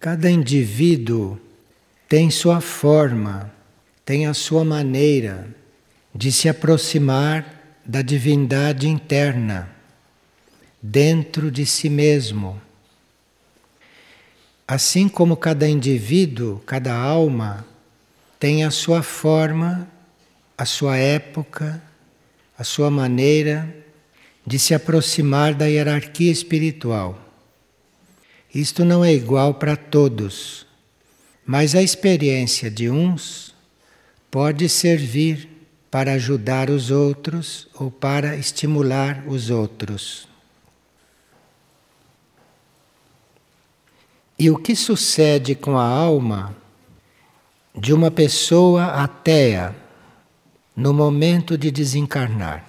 Cada indivíduo tem sua forma, tem a sua maneira de se aproximar da divindade interna, dentro de si mesmo. Assim como cada indivíduo, cada alma, tem a sua forma, a sua época, a sua maneira de se aproximar da hierarquia espiritual. Isto não é igual para todos, mas a experiência de uns pode servir para ajudar os outros ou para estimular os outros. E o que sucede com a alma de uma pessoa ateia no momento de desencarnar.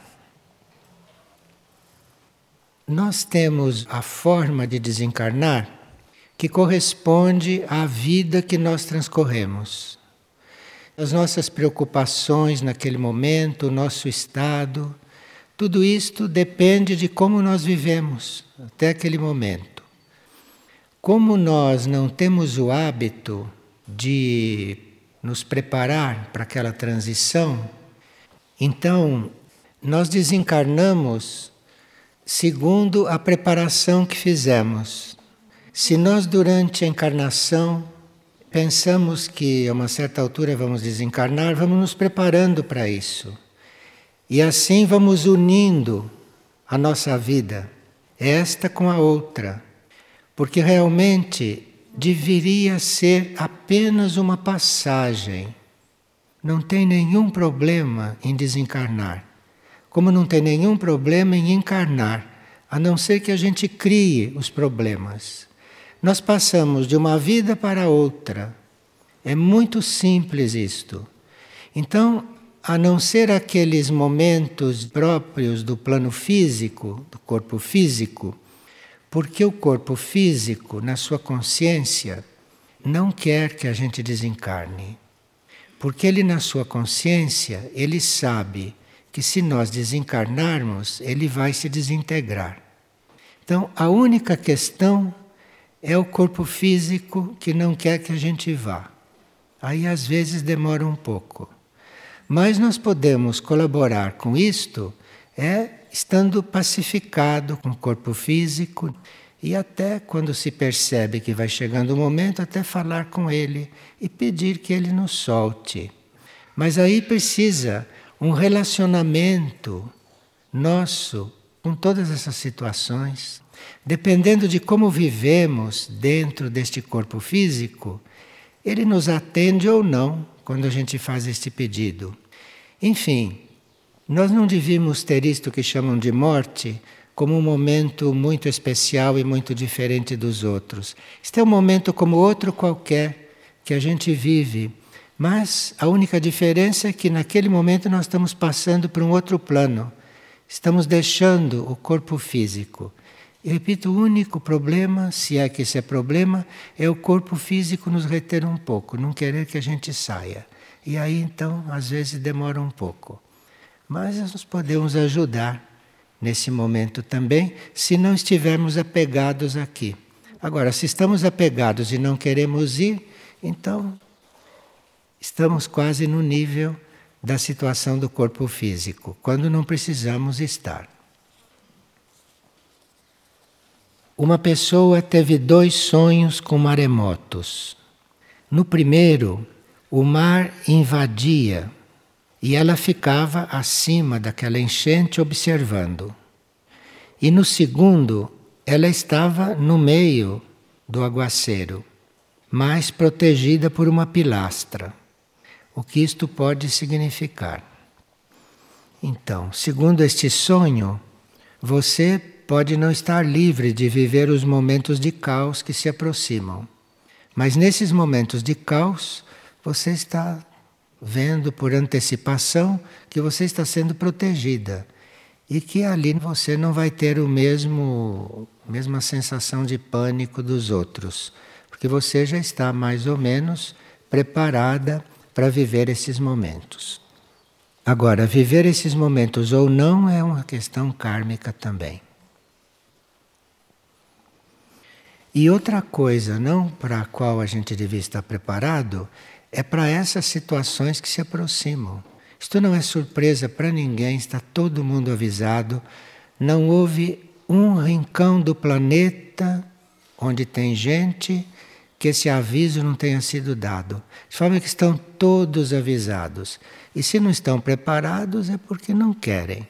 Nós temos a forma de desencarnar que corresponde à vida que nós transcorremos. As nossas preocupações naquele momento, o nosso estado, tudo isto depende de como nós vivemos até aquele momento. Como nós não temos o hábito de nos preparar para aquela transição, então nós desencarnamos segundo a preparação que fizemos. Se nós, durante a encarnação, pensamos que a uma certa altura vamos desencarnar, vamos nos preparando para isso. E assim vamos unindo a nossa vida, esta com a outra. Porque realmente deveria ser apenas uma passagem. Não tem nenhum problema em desencarnar, como não tem nenhum problema em encarnar, a não ser que a gente crie os problemas. Nós passamos de uma vida para outra. É muito simples isto. Então, a não ser aqueles momentos próprios do plano físico, do corpo físico, porque o corpo físico, na sua consciência, não quer que a gente desencarne. Porque ele, na sua consciência, ele sabe que se nós desencarnarmos, ele vai se desintegrar. Então, a única questão é o corpo físico que não quer que a gente vá. Aí, às vezes, demora um pouco. Mas nós podemos colaborar com isto é estando pacificado com o corpo físico e até quando se percebe que vai chegando o momento, até falar com ele e pedir que ele nos solte. Mas aí precisa um relacionamento nosso com todas essas situações. Dependendo de como vivemos dentro deste corpo físico, ele nos atende ou não quando a gente faz este pedido. Enfim, nós não devíamos ter isto que chamam de morte como um momento muito especial e muito diferente dos outros. Este é um momento como outro qualquer que a gente vive, mas a única diferença é que naquele momento nós estamos passando para um outro plano. Estamos deixando o corpo físico. E repito, o único problema, se é que esse é problema, é o corpo físico nos reter um pouco, não querer que a gente saia. E aí então, às vezes demora um pouco. Mas nós podemos ajudar nesse momento também, se não estivermos apegados aqui. Agora, se estamos apegados e não queremos ir, então estamos quase no nível da situação do corpo físico, quando não precisamos estar. Uma pessoa teve dois sonhos com maremotos. No primeiro, o mar invadia e ela ficava acima daquela enchente observando. E no segundo, ela estava no meio do aguaceiro, mas protegida por uma pilastra. O que isto pode significar? Então, segundo este sonho, você pode não estar livre de viver os momentos de caos que se aproximam. Mas nesses momentos de caos, você está vendo por antecipação que você está sendo protegida e que ali você não vai ter o mesmo mesma sensação de pânico dos outros, porque você já está mais ou menos preparada para viver esses momentos. Agora, viver esses momentos ou não é uma questão kármica também. E outra coisa, não para a qual a gente devia estar preparado, é para essas situações que se aproximam. Isto não é surpresa para ninguém, está todo mundo avisado. Não houve um rincão do planeta onde tem gente que esse aviso não tenha sido dado. De forma que estão todos avisados. E se não estão preparados é porque não querem.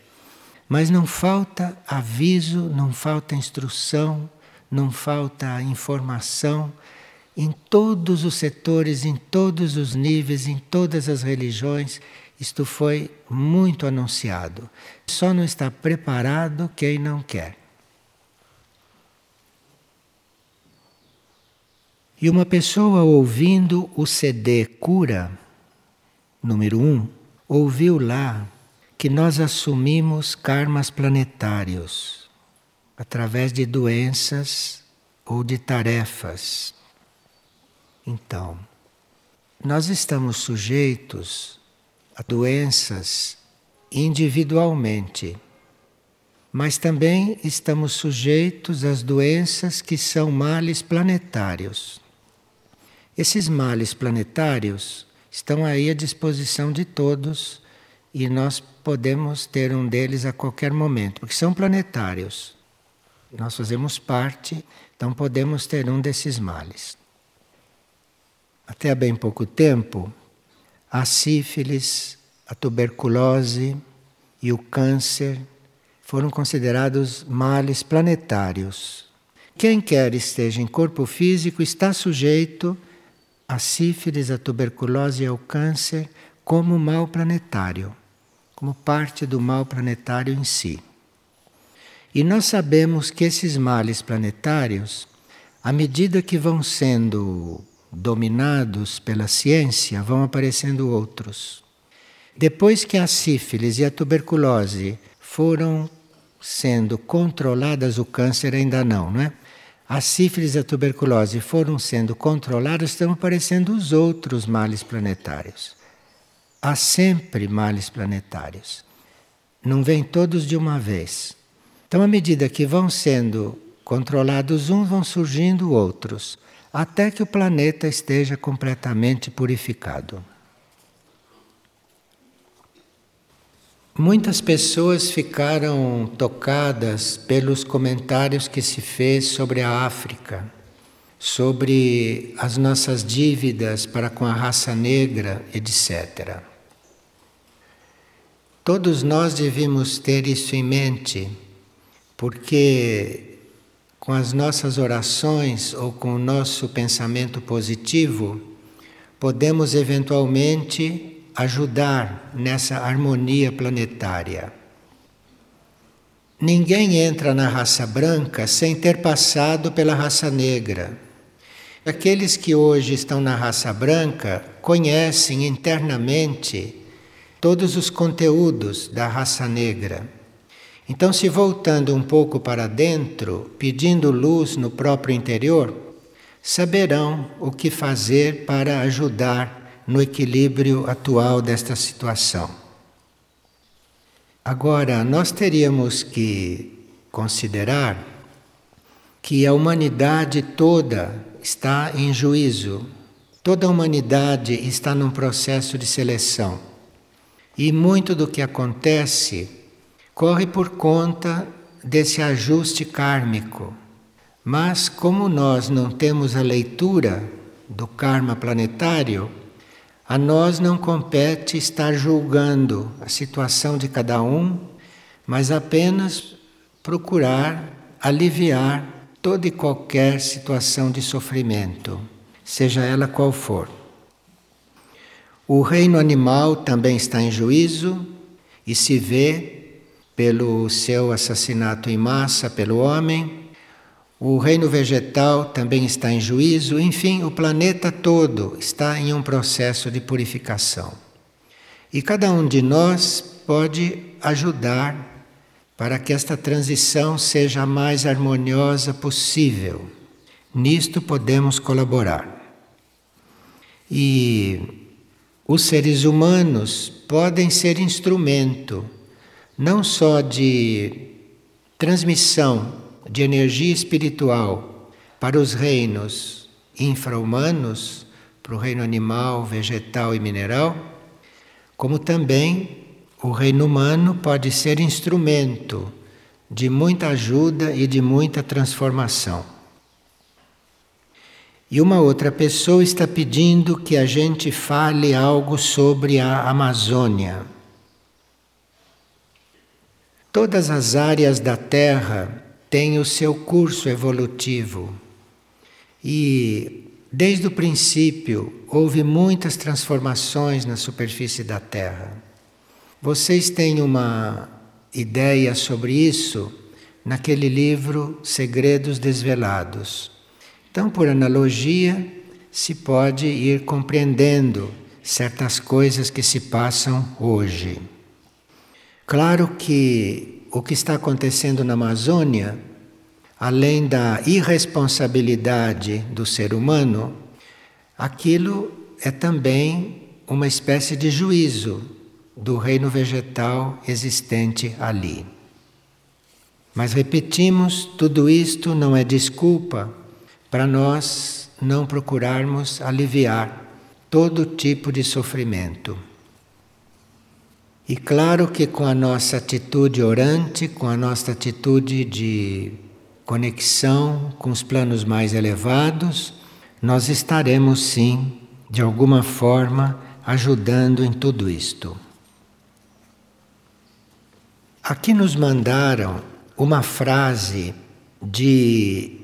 Mas não falta aviso, não falta instrução, não falta informação em todos os setores, em todos os níveis, em todas as religiões. Isto foi muito anunciado. Só não está preparado quem não quer. E uma pessoa ouvindo o CD Cura, número 1, um, ouviu lá que nós assumimos karmas planetários através de doenças ou de tarefas. Então, nós estamos sujeitos a doenças individualmente, mas também estamos sujeitos às doenças que são males planetários. Esses males planetários estão aí à disposição de todos e nós podemos ter um deles a qualquer momento, porque são planetários. Nós fazemos parte, então podemos ter um desses males. Até há bem pouco tempo, a sífilis, a tuberculose e o câncer foram considerados males planetários. Quem quer esteja em corpo físico está sujeito a sífilis, a tuberculose e ao câncer como mal planetário, como parte do mal planetário em si. E nós sabemos que esses males planetários, à medida que vão sendo dominados pela ciência, vão aparecendo outros. Depois que a sífilis e a tuberculose foram sendo controladas, o câncer ainda não, não é? A sífilis e a tuberculose foram sendo controladas, estão aparecendo os outros males planetários. Há sempre males planetários. Não vêm todos de uma vez. Então, à medida que vão sendo controlados uns, vão surgindo outros, até que o planeta esteja completamente purificado. Muitas pessoas ficaram tocadas pelos comentários que se fez sobre a África, sobre as nossas dívidas para com a raça negra, etc. Todos nós devíamos ter isso em mente, porque com as nossas orações ou com o nosso pensamento positivo, podemos eventualmente ajudar nessa harmonia planetária. Ninguém entra na raça branca sem ter passado pela raça negra. Aqueles que hoje estão na raça branca conhecem internamente todos os conteúdos da raça negra. Então, se voltando um pouco para dentro, pedindo luz no próprio interior, saberão o que fazer para ajudar no equilíbrio atual desta situação. Agora, nós teríamos que considerar que a humanidade toda está em juízo, toda a humanidade está num processo de seleção. E muito do que acontece corre por conta desse ajuste kármico. Mas, como nós não temos a leitura do karma planetário, a nós não compete estar julgando a situação de cada um, mas apenas procurar aliviar toda e qualquer situação de sofrimento, seja ela qual for. O reino animal também está em juízo e se vê pelo seu assassinato em massa pelo homem o reino vegetal também está em juízo, enfim, o planeta todo está em um processo de purificação. E cada um de nós pode ajudar para que esta transição seja a mais harmoniosa possível. Nisto podemos colaborar. E os seres humanos podem ser instrumento não só de transmissão de energia espiritual para os reinos infra-humanos, para o reino animal, vegetal e mineral, como também o reino humano pode ser instrumento de muita ajuda e de muita transformação. E uma outra pessoa está pedindo que a gente fale algo sobre a Amazônia. Todas as áreas da Terra têm o seu curso evolutivo. E desde o princípio houve muitas transformações na superfície da Terra. Vocês têm uma ideia sobre isso naquele livro Segredos Desvelados. Então, por analogia, se pode ir compreendendo certas coisas que se passam hoje. Claro que o que está acontecendo na Amazônia, além da irresponsabilidade do ser humano, aquilo é também uma espécie de juízo do reino vegetal existente ali. Mas repetimos, tudo isto não é desculpa para nós não procurarmos aliviar todo tipo de sofrimento. E claro que com a nossa atitude orante, com a nossa atitude de conexão com os planos mais elevados, nós estaremos sim, de alguma forma, ajudando em tudo isto. Aqui nos mandaram uma frase de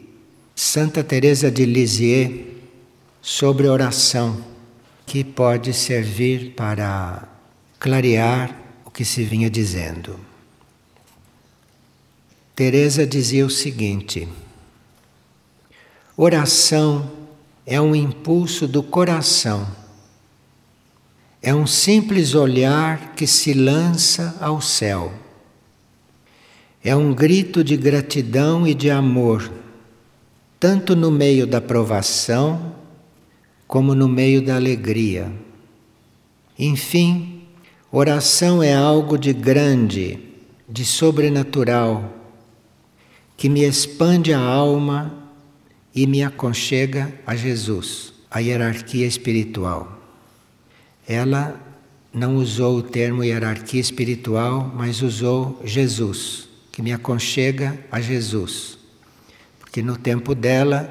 Santa Teresa de Lisieux sobre oração, que pode servir para clarear o que se vinha dizendo. Teresa dizia o seguinte: Oração é um impulso do coração. É um simples olhar que se lança ao céu. É um grito de gratidão e de amor tanto no meio da provação como no meio da alegria. Enfim, oração é algo de grande, de sobrenatural, que me expande a alma e me aconchega a Jesus, a hierarquia espiritual. Ela não usou o termo hierarquia espiritual, mas usou Jesus, que me aconchega a Jesus que no tempo dela,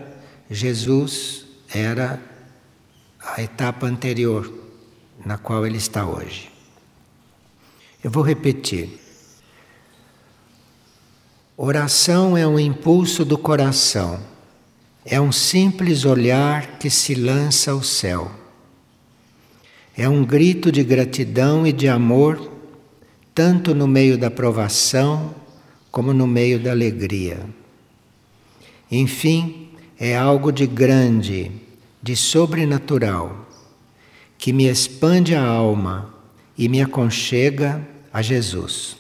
Jesus era a etapa anterior na qual ele está hoje. Eu vou repetir. Oração é um impulso do coração, é um simples olhar que se lança ao céu. É um grito de gratidão e de amor, tanto no meio da provação como no meio da alegria. Enfim, é algo de grande, de sobrenatural, que me expande a alma e me aconchega a Jesus.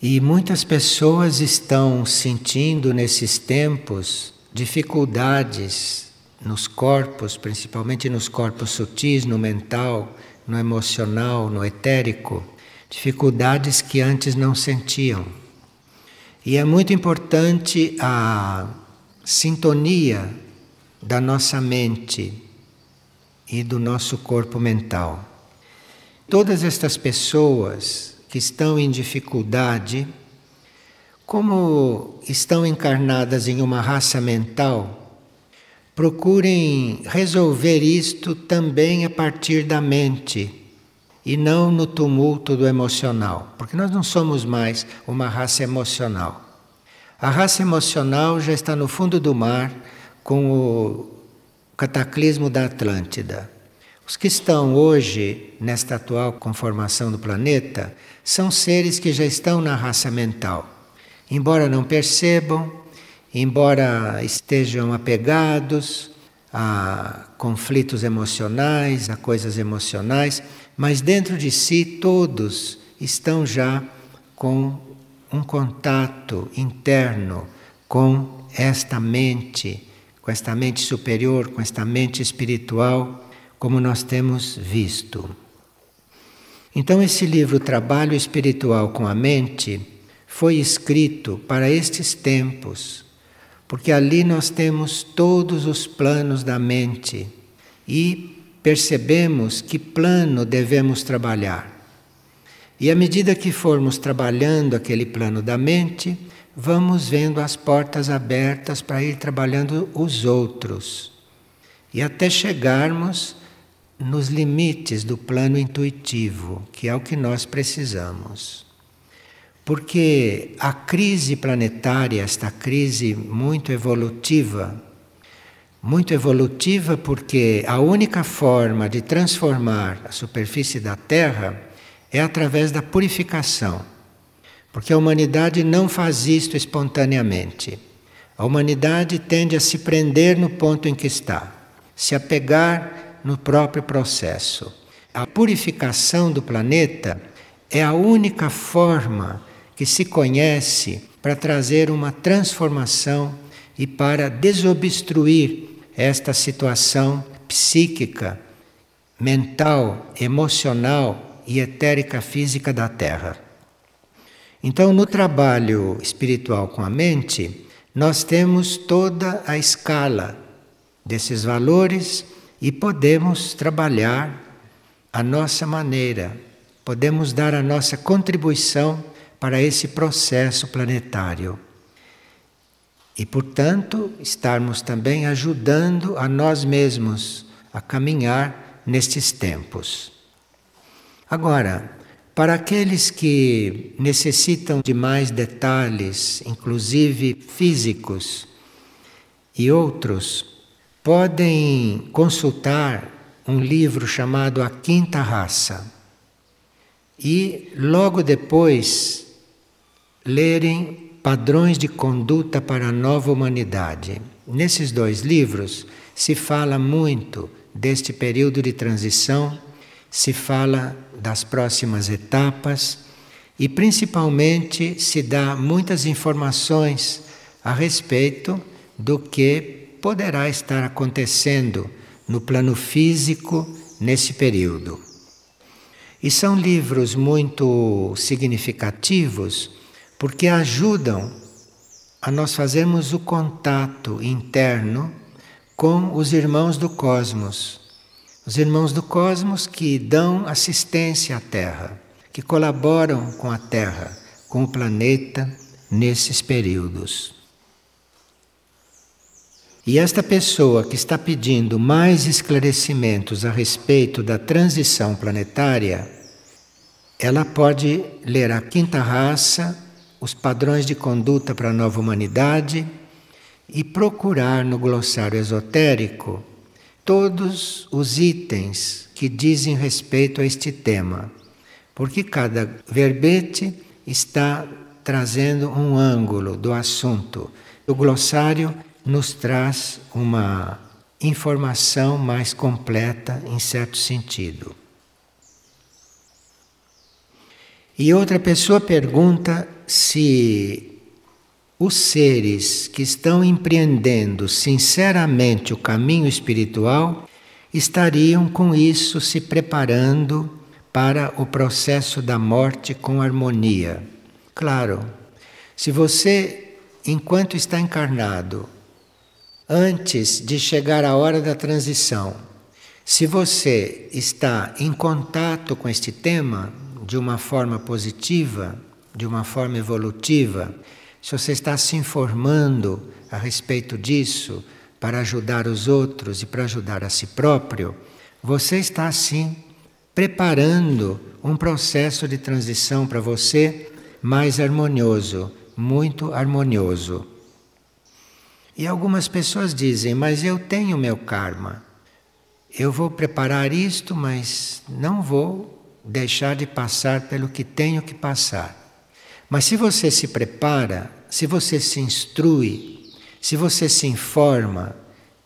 E muitas pessoas estão sentindo nesses tempos dificuldades nos corpos, principalmente nos corpos sutis, no mental, no emocional, no etérico, dificuldades que antes não sentiam. E é muito importante a sintonia da nossa mente e do nosso corpo mental. Todas estas pessoas que estão em dificuldade, como estão encarnadas em uma raça mental, procurem resolver isto também a partir da mente e não no tumulto do emocional, porque nós não somos mais uma raça emocional. A raça emocional já está no fundo do mar com o cataclismo da Atlântida. Os que estão hoje nesta atual conformação do planeta são seres que já estão na raça mental. Embora não percebam, embora estejam apegados a conflitos emocionais, a coisas emocionais, mas dentro de si todos estão já com um contato interno com esta mente, com esta mente superior, com esta mente espiritual, como nós temos visto. Então, esse livro Trabalho Espiritual com a Mente foi escrito para estes tempos, porque ali nós temos todos os planos da mente e percebemos que plano devemos trabalhar. E à medida que formos trabalhando aquele plano da mente, vamos vendo as portas abertas para ir trabalhando os outros. E até chegarmos nos limites do plano intuitivo, que é o que nós precisamos. Porque a crise planetária, esta crise muito evolutiva, muito evolutiva porque a única forma de transformar a superfície da Terra é através da purificação. Porque a humanidade não faz isto espontaneamente. A humanidade tende a se prender no ponto em que está, se apegar no próprio processo. A purificação do planeta é a única forma que se conhece para trazer uma transformação e para desobstruir esta situação psíquica, mental, emocional e etérica física da Terra. Então, no trabalho espiritual com a mente, nós temos toda a escala desses valores e podemos trabalhar a nossa maneira, podemos dar a nossa contribuição para esse processo planetário. E, portanto, estarmos também ajudando a nós mesmos a caminhar nestes tempos. Agora, para aqueles que necessitam de mais detalhes, inclusive físicos, e outros, podem consultar um livro chamado A Quinta Raça e logo depois lerem Padrões de Conduta para a Nova Humanidade. Nesses dois livros se fala muito deste período de transição se fala das próximas etapas e principalmente se dá muitas informações a respeito do que poderá estar acontecendo no plano físico nesse período. E são livros muito significativos porque ajudam a nós fazermos o contato interno com os irmãos do cosmos os irmãos do cosmos que dão assistência à Terra, que colaboram com a Terra, com o planeta nesses períodos. E esta pessoa que está pedindo mais esclarecimentos a respeito da transição planetária, ela pode ler a Quinta Raça, os padrões de conduta para a nova humanidade e procurar no glossário esotérico todos os itens que dizem respeito a este tema, porque cada verbete está trazendo um ângulo do assunto. O glossário nos traz uma informação mais completa em certo sentido. E outra pessoa pergunta se os seres que estão empreendendo sinceramente o caminho espiritual estariam com isso se preparando para o processo da morte com harmonia. Claro, se você, enquanto está encarnado, antes de chegar a hora da transição, se você está em contato com este tema de uma forma positiva, de uma forma evolutiva, se você está se informando a respeito disso para ajudar os outros e para ajudar a si próprio, você está assim preparando um processo de transição para você mais harmonioso, muito harmonioso. E algumas pessoas dizem: Mas eu tenho meu karma. Eu vou preparar isto, mas não vou deixar de passar pelo que tenho que passar. Mas se você se prepara, se você se instrui, se você se informa,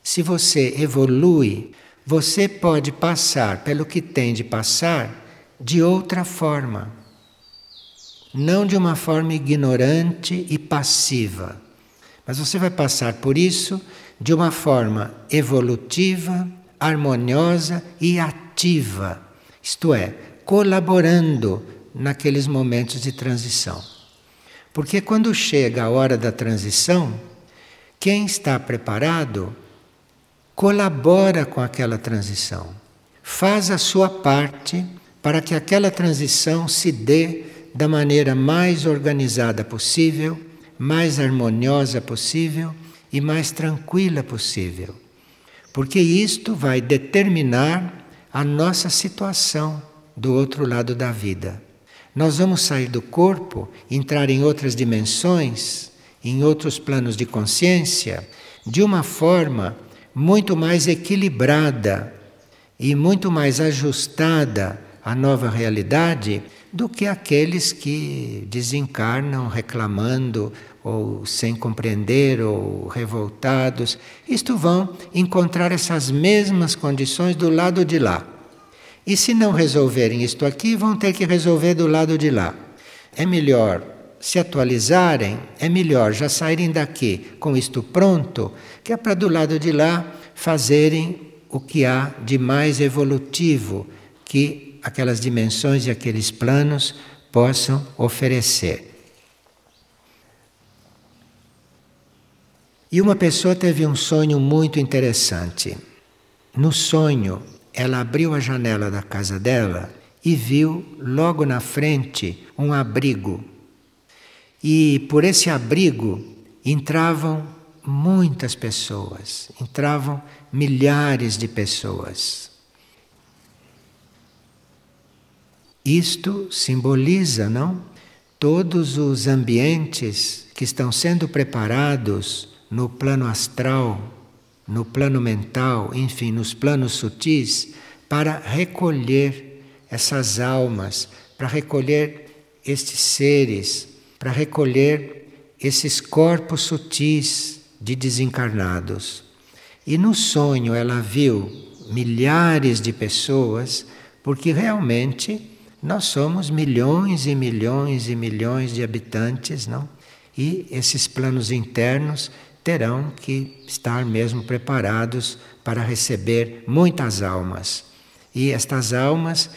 se você evolui, você pode passar pelo que tem de passar de outra forma. Não de uma forma ignorante e passiva, mas você vai passar por isso de uma forma evolutiva, harmoniosa e ativa, isto é, colaborando naqueles momentos de transição. Porque quando chega a hora da transição, quem está preparado colabora com aquela transição, faz a sua parte para que aquela transição se dê da maneira mais organizada possível, mais harmoniosa possível e mais tranquila possível. Porque isto vai determinar a nossa situação do outro lado da vida. Nós vamos sair do corpo, entrar em outras dimensões, em outros planos de consciência, de uma forma muito mais equilibrada e muito mais ajustada à nova realidade do que aqueles que desencarnam reclamando ou sem compreender ou revoltados. Isto vão encontrar essas mesmas condições do lado de lá. E se não resolverem isto aqui, vão ter que resolver do lado de lá. É melhor se atualizarem, é melhor já saírem daqui com isto pronto, que é para do lado de lá fazerem o que há de mais evolutivo que aquelas dimensões e aqueles planos possam oferecer. E uma pessoa teve um sonho muito interessante. No sonho, ela abriu a janela da casa dela e viu logo na frente um abrigo. E por esse abrigo entravam muitas pessoas, entravam milhares de pessoas. Isto simboliza, não? Todos os ambientes que estão sendo preparados no plano astral no plano mental, enfim, nos planos sutis, para recolher essas almas, para recolher estes seres, para recolher esses corpos sutis de desencarnados. E no sonho ela viu milhares de pessoas, porque realmente nós somos milhões e milhões e milhões de habitantes, não? E esses planos internos terão que estar mesmo preparados para receber muitas almas. E estas almas,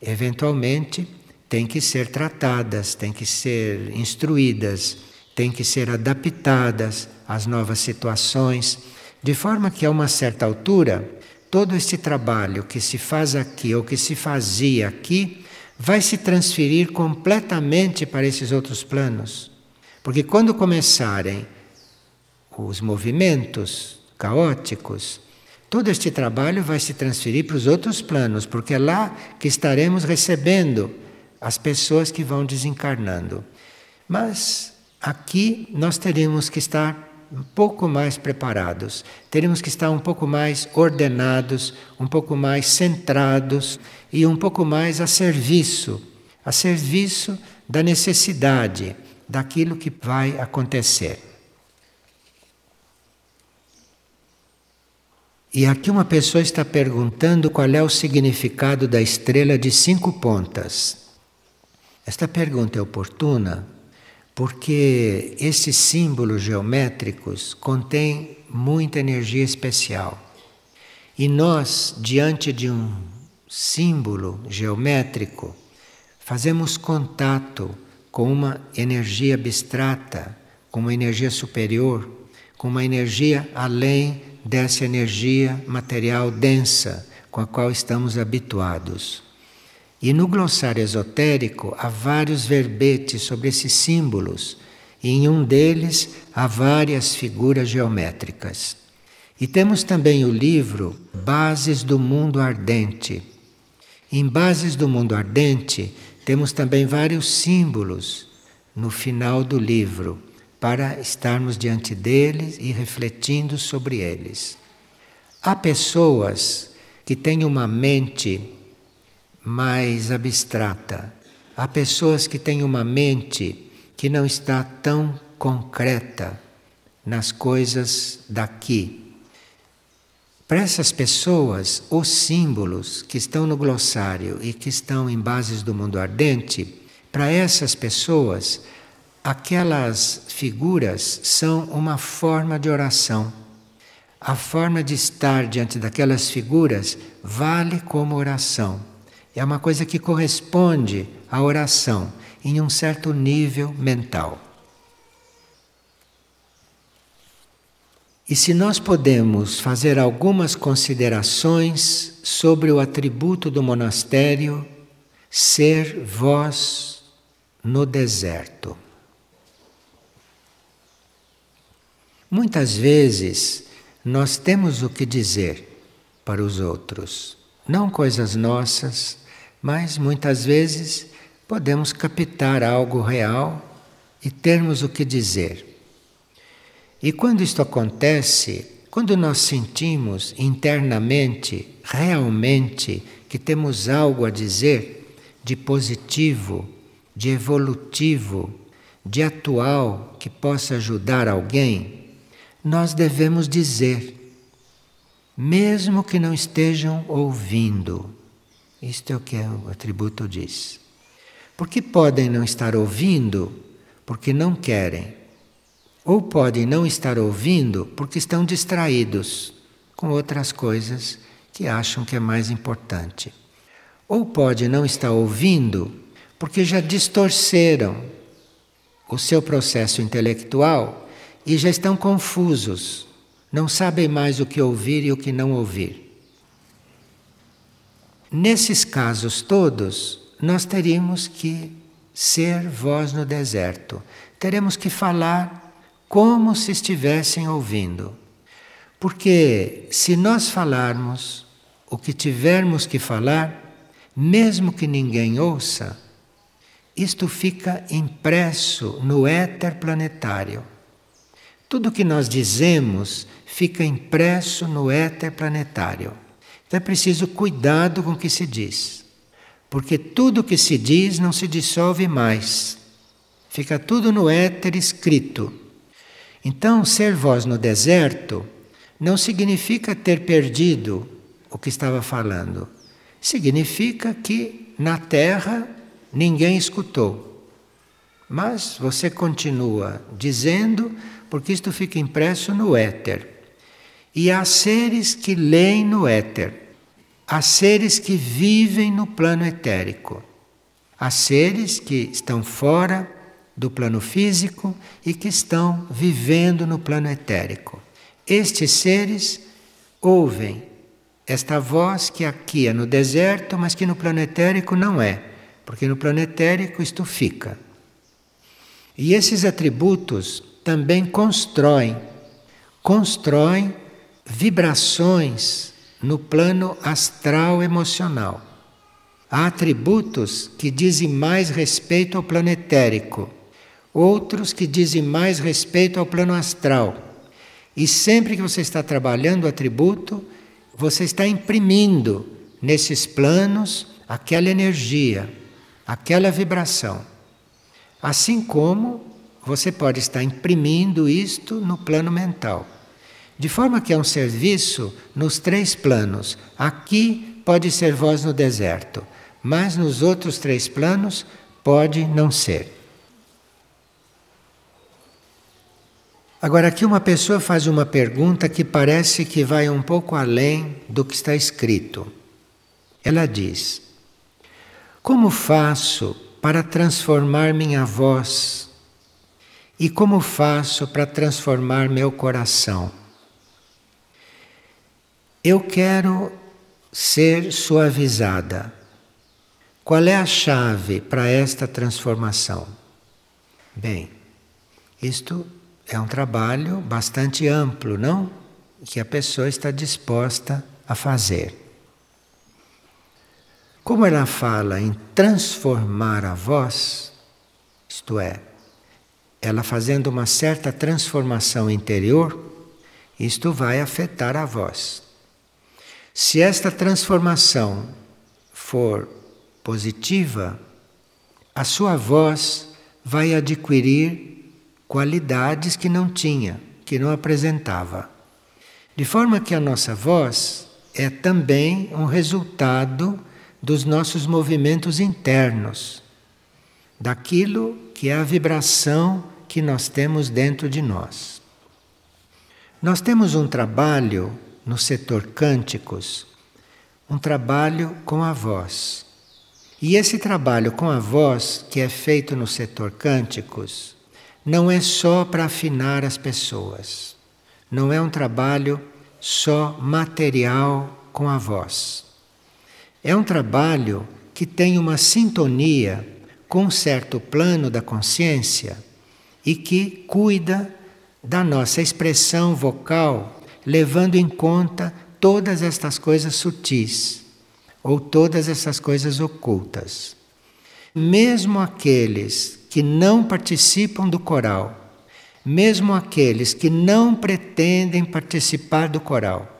eventualmente, têm que ser tratadas, têm que ser instruídas, têm que ser adaptadas às novas situações, de forma que a uma certa altura, todo este trabalho que se faz aqui ou que se fazia aqui vai se transferir completamente para esses outros planos. Porque quando começarem os movimentos caóticos, todo este trabalho vai se transferir para os outros planos, porque é lá que estaremos recebendo as pessoas que vão desencarnando. Mas aqui nós teremos que estar um pouco mais preparados, teremos que estar um pouco mais ordenados, um pouco mais centrados e um pouco mais a serviço a serviço da necessidade daquilo que vai acontecer. E aqui uma pessoa está perguntando qual é o significado da estrela de cinco pontas. Esta pergunta é oportuna porque esses símbolos geométricos contêm muita energia especial. E nós, diante de um símbolo geométrico, fazemos contato com uma energia abstrata, com uma energia superior, com uma energia além dessa energia material densa com a qual estamos habituados. E no glossário esotérico há vários verbetes sobre esses símbolos, e em um deles há várias figuras geométricas. E temos também o livro Bases do Mundo Ardente. Em Bases do Mundo Ardente temos também vários símbolos no final do livro para estarmos diante deles e refletindo sobre eles. Há pessoas que têm uma mente mais abstrata, há pessoas que têm uma mente que não está tão concreta nas coisas daqui. Para essas pessoas, os símbolos que estão no glossário e que estão em bases do mundo ardente, para essas pessoas, aquelas figuras são uma forma de oração. A forma de estar diante daquelas figuras vale como oração. É uma coisa que corresponde à oração em um certo nível mental. E se nós podemos fazer algumas considerações sobre o atributo do monastério ser voz no deserto. Muitas vezes nós temos o que dizer para os outros, não coisas nossas, mas muitas vezes podemos captar algo real e termos o que dizer. E quando isto acontece, quando nós sentimos internamente, realmente, que temos algo a dizer de positivo, de evolutivo, de atual que possa ajudar alguém, nós devemos dizer, mesmo que não estejam ouvindo. Isto é o que o atributo diz. Porque podem não estar ouvindo porque não querem ou podem não estar ouvindo porque estão distraídos com outras coisas que acham que é mais importante. Ou pode não estar ouvindo porque já distorceram o seu processo intelectual e já estão confusos, não sabem mais o que ouvir e o que não ouvir. Nesses casos todos, nós teríamos que ser voz no deserto. Teremos que falar como se estivessem ouvindo. Porque se nós falarmos o que tivermos que falar, mesmo que ninguém ouça, isto fica impresso no éter planetário. Tudo que nós dizemos fica impresso no éter planetário. Então é preciso cuidado com o que se diz, porque tudo que se diz não se dissolve mais. Fica tudo no éter escrito. Então, ser voz no deserto não significa ter perdido o que estava falando. Significa que na terra ninguém escutou. Mas você continua dizendo, porque isto fica impresso no éter. E há seres que leem no éter. Há seres que vivem no plano etérico. Há seres que estão fora do plano físico e que estão vivendo no plano etérico. Estes seres ouvem esta voz que aqui é no deserto, mas que no plano etérico não é, porque no plano etérico isto fica. E esses atributos também constroem, constroem vibrações no plano astral emocional. Há atributos que dizem mais respeito ao plano etérico outros que dizem mais respeito ao plano astral. E sempre que você está trabalhando o atributo, você está imprimindo nesses planos aquela energia, aquela vibração. Assim como você pode estar imprimindo isto no plano mental. De forma que é um serviço nos três planos. Aqui pode ser voz no deserto, mas nos outros três planos pode não ser. Agora, aqui uma pessoa faz uma pergunta que parece que vai um pouco além do que está escrito. Ela diz: Como faço para transformar minha voz? E como faço para transformar meu coração? Eu quero ser suavizada. Qual é a chave para esta transformação? Bem, isto é um trabalho bastante amplo, não? Que a pessoa está disposta a fazer. Como ela fala em transformar a voz, isto é, ela fazendo uma certa transformação interior, isto vai afetar a voz. Se esta transformação for positiva, a sua voz vai adquirir qualidades que não tinha, que não apresentava. De forma que a nossa voz é também um resultado dos nossos movimentos internos, daquilo que é a vibração que nós temos dentro de nós. Nós temos um trabalho no setor cânticos, um trabalho com a voz. E esse trabalho com a voz, que é feito no setor cânticos, não é só para afinar as pessoas. Não é um trabalho só material com a voz. É um trabalho que tem uma sintonia com um certo plano da consciência e que cuida da nossa expressão vocal, levando em conta todas estas coisas sutis ou todas essas coisas ocultas. Mesmo aqueles que não participam do coral, mesmo aqueles que não pretendem participar do coral,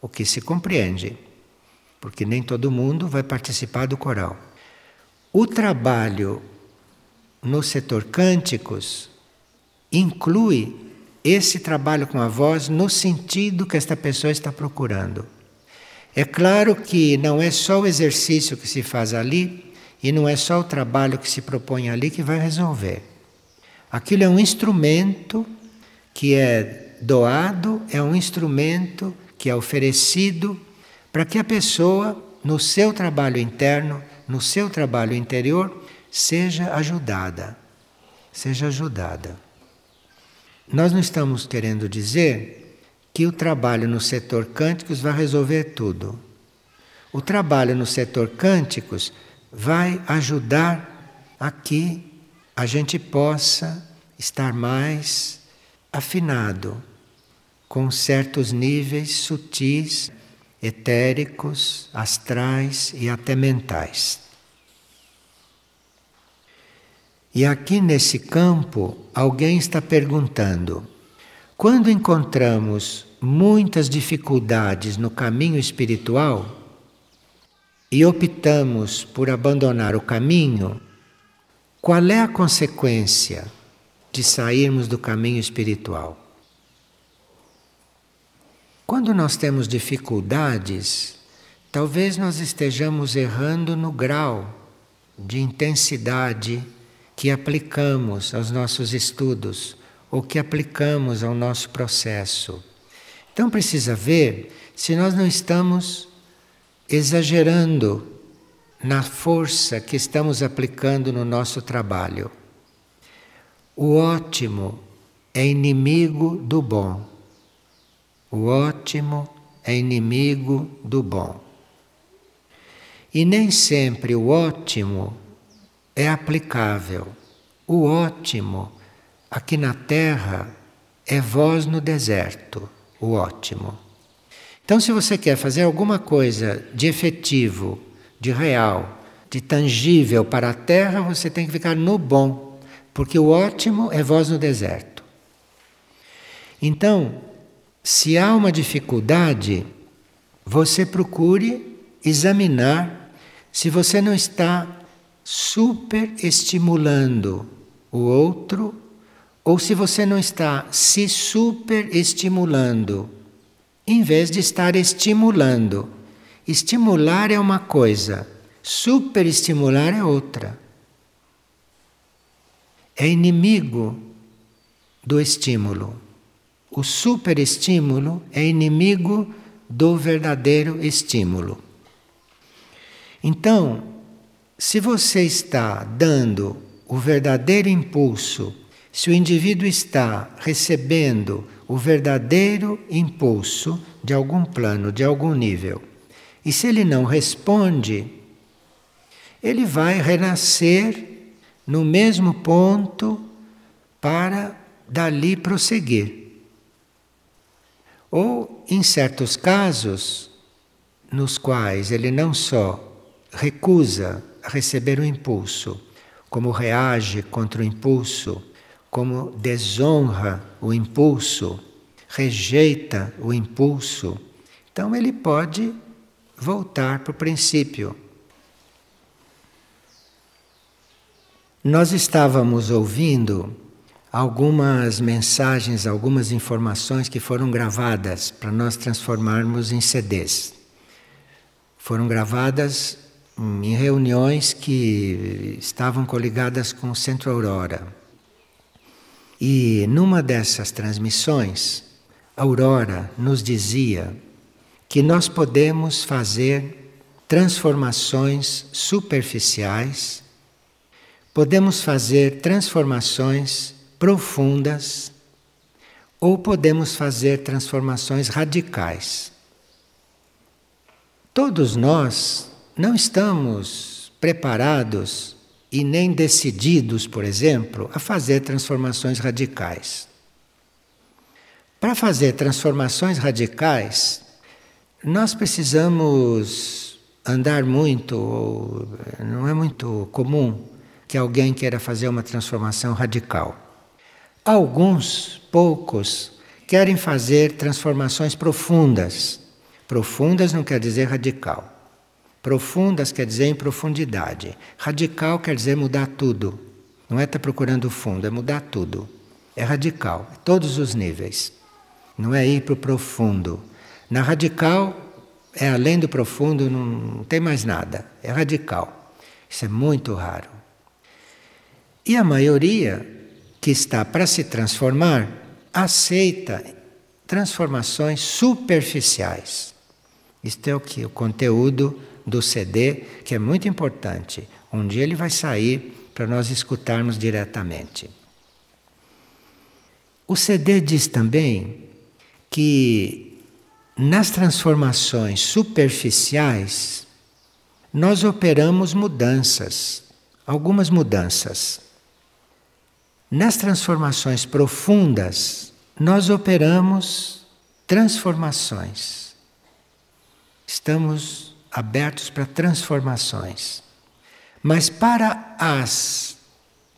o que se compreende, porque nem todo mundo vai participar do coral. O trabalho no setor cânticos inclui esse trabalho com a voz no sentido que esta pessoa está procurando. É claro que não é só o exercício que se faz ali e não é só o trabalho que se propõe ali que vai resolver. Aquilo é um instrumento que é doado, é um instrumento que é oferecido para que a pessoa, no seu trabalho interno, no seu trabalho interior, seja ajudada. Seja ajudada. Nós não estamos querendo dizer que o trabalho no setor cânticos vai resolver tudo. O trabalho no setor cânticos vai ajudar a que a gente possa estar mais afinado com certos níveis sutis, etéricos, astrais e até mentais. E aqui nesse campo, alguém está perguntando: quando encontramos muitas dificuldades no caminho espiritual e optamos por abandonar o caminho, qual é a consequência de sairmos do caminho espiritual? Quando nós temos dificuldades, talvez nós estejamos errando no grau de intensidade que aplicamos aos nossos estudos ou que aplicamos ao nosso processo. Então precisa ver se nós não estamos exagerando na força que estamos aplicando no nosso trabalho. O ótimo é inimigo do bom. O ótimo é inimigo do bom. E nem sempre o ótimo é aplicável. O ótimo aqui na Terra é voz no deserto o ótimo. Então, se você quer fazer alguma coisa de efetivo, de real, de tangível para a terra, você tem que ficar no bom, porque o ótimo é voz no deserto. Então, se há uma dificuldade, você procure examinar se você não está superestimulando o outro ou se você não está se superestimulando, em vez de estar estimulando. Estimular é uma coisa, superestimular é outra. É inimigo do estímulo. O superestímulo é inimigo do verdadeiro estímulo. Então, se você está dando o verdadeiro impulso se o indivíduo está recebendo o verdadeiro impulso de algum plano, de algum nível, e se ele não responde, ele vai renascer no mesmo ponto para dali prosseguir. Ou, em certos casos, nos quais ele não só recusa receber o impulso, como reage contra o impulso, como desonra o impulso, rejeita o impulso, então ele pode voltar para o princípio. Nós estávamos ouvindo algumas mensagens, algumas informações que foram gravadas para nós transformarmos em CDs. Foram gravadas em reuniões que estavam coligadas com o Centro Aurora. E numa dessas transmissões, Aurora nos dizia que nós podemos fazer transformações superficiais, podemos fazer transformações profundas ou podemos fazer transformações radicais. Todos nós não estamos preparados e nem decididos, por exemplo, a fazer transformações radicais. Para fazer transformações radicais, nós precisamos andar muito, não é muito comum que alguém queira fazer uma transformação radical. Alguns, poucos, querem fazer transformações profundas. Profundas não quer dizer radical. Profundas quer dizer em profundidade. Radical quer dizer mudar tudo. Não é estar tá procurando fundo, é mudar tudo. É radical, todos os níveis. Não é ir para o profundo. Na radical, é além do profundo, não tem mais nada. É radical. Isso é muito raro. E a maioria que está para se transformar aceita transformações superficiais. Isto é o que o conteúdo do CD, que é muito importante. Um dia ele vai sair para nós escutarmos diretamente. O CD diz também que nas transformações superficiais nós operamos mudanças, algumas mudanças. Nas transformações profundas, nós operamos transformações. Estamos abertos para transformações. Mas para as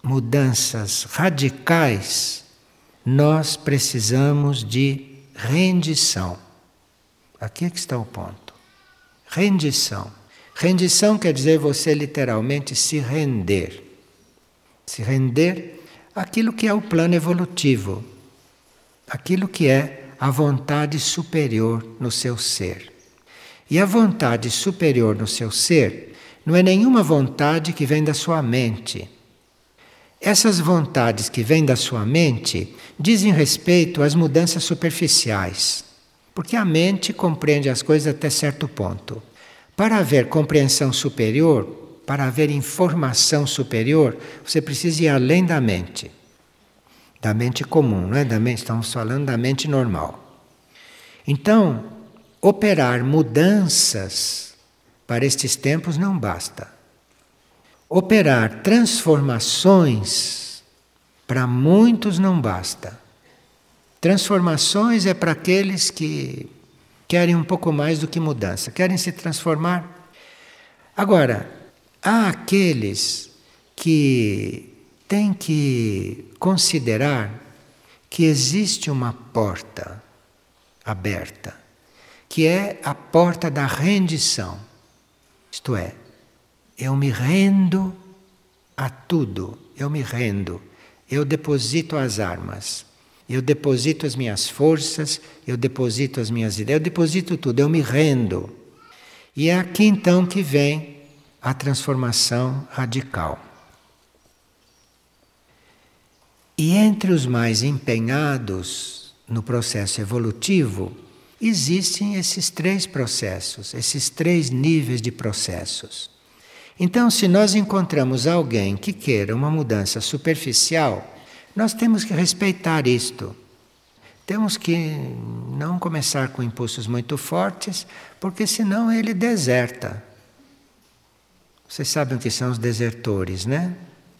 mudanças radicais, nós precisamos de rendição. Aqui é que está o ponto. Rendição. Rendição quer dizer você literalmente se render. Se render aquilo que é o plano evolutivo, aquilo que é a vontade superior no seu ser. E a vontade superior no seu ser não é nenhuma vontade que vem da sua mente. Essas vontades que vêm da sua mente dizem respeito às mudanças superficiais, porque a mente compreende as coisas até certo ponto. Para haver compreensão superior, para haver informação superior, você precisa ir além da mente. Da mente comum, não é da mente, estamos falando da mente normal. Então, Operar mudanças para estes tempos não basta. Operar transformações para muitos não basta. Transformações é para aqueles que querem um pouco mais do que mudança, querem se transformar. Agora, há aqueles que têm que considerar que existe uma porta aberta que é a porta da rendição. Isto é, eu me rendo a tudo, eu me rendo, eu deposito as armas, eu deposito as minhas forças, eu deposito as minhas ideias, eu deposito tudo, eu me rendo. E é aqui então que vem a transformação radical. E entre os mais empenhados no processo evolutivo, existem esses três processos, esses três níveis de processos. Então, se nós encontramos alguém que queira uma mudança superficial, nós temos que respeitar isto. Temos que não começar com impulsos muito fortes, porque senão ele deserta. Vocês sabem o que são os desertores, né?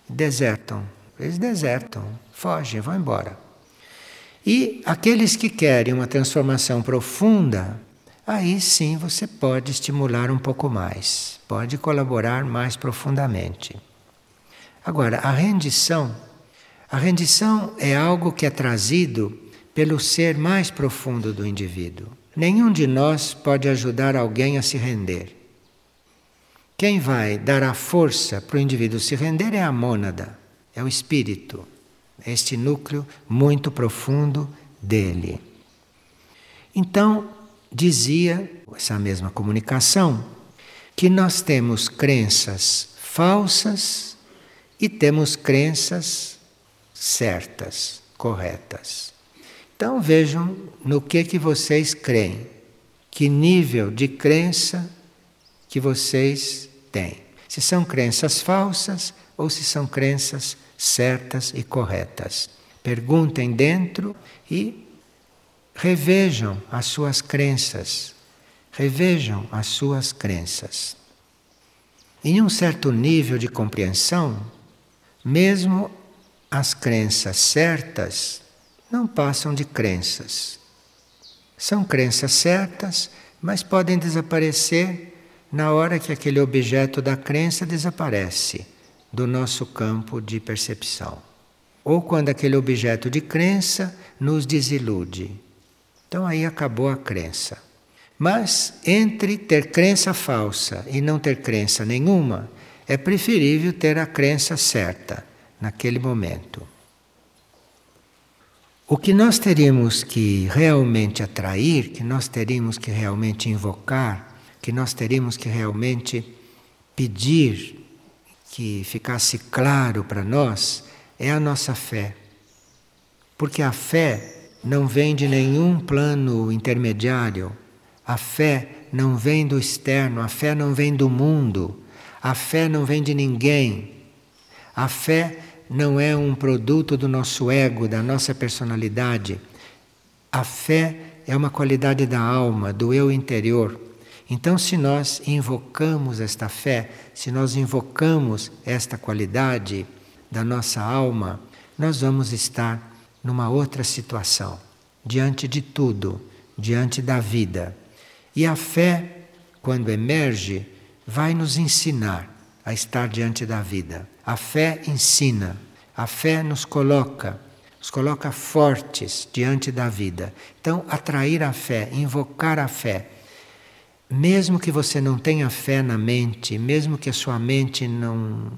Desertam. Eles desertam, fogem, vão embora. E aqueles que querem uma transformação profunda, aí sim você pode estimular um pouco mais, pode colaborar mais profundamente. Agora, a rendição, a rendição é algo que é trazido pelo ser mais profundo do indivíduo. Nenhum de nós pode ajudar alguém a se render. Quem vai dar a força para o indivíduo se render é a mônada, é o espírito este núcleo muito profundo dele. Então, dizia essa mesma comunicação que nós temos crenças falsas e temos crenças certas, corretas. Então vejam no que que vocês creem, que nível de crença que vocês têm. Se são crenças falsas ou se são crenças certas e corretas. Perguntem dentro e revejam as suas crenças. Revejam as suas crenças. Em um certo nível de compreensão, mesmo as crenças certas não passam de crenças. São crenças certas, mas podem desaparecer na hora que aquele objeto da crença desaparece do nosso campo de percepção. Ou quando aquele objeto de crença nos desilude. Então aí acabou a crença. Mas entre ter crença falsa e não ter crença nenhuma, é preferível ter a crença certa naquele momento. O que nós teríamos que realmente atrair, que nós teríamos que realmente invocar, que nós teríamos que realmente pedir que ficasse claro para nós, é a nossa fé. Porque a fé não vem de nenhum plano intermediário, a fé não vem do externo, a fé não vem do mundo, a fé não vem de ninguém. A fé não é um produto do nosso ego, da nossa personalidade. A fé é uma qualidade da alma, do eu interior. Então, se nós invocamos esta fé, se nós invocamos esta qualidade da nossa alma, nós vamos estar numa outra situação, diante de tudo, diante da vida. E a fé, quando emerge, vai nos ensinar a estar diante da vida. A fé ensina, a fé nos coloca, nos coloca fortes diante da vida. Então, atrair a fé, invocar a fé. Mesmo que você não tenha fé na mente, mesmo que a sua mente não,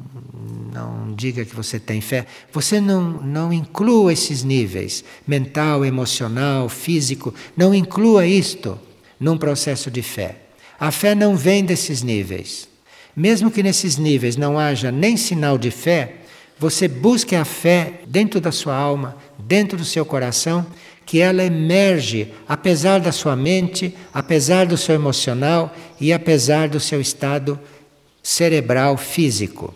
não diga que você tem fé, você não, não inclua esses níveis mental, emocional, físico, não inclua isto num processo de fé. A fé não vem desses níveis. Mesmo que nesses níveis não haja nem sinal de fé, você busque a fé dentro da sua alma, dentro do seu coração, que ela emerge apesar da sua mente, apesar do seu emocional e apesar do seu estado cerebral físico.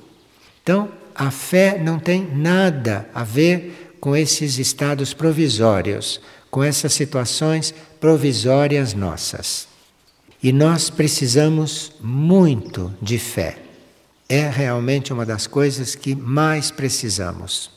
Então, a fé não tem nada a ver com esses estados provisórios, com essas situações provisórias nossas. E nós precisamos muito de fé. É realmente uma das coisas que mais precisamos.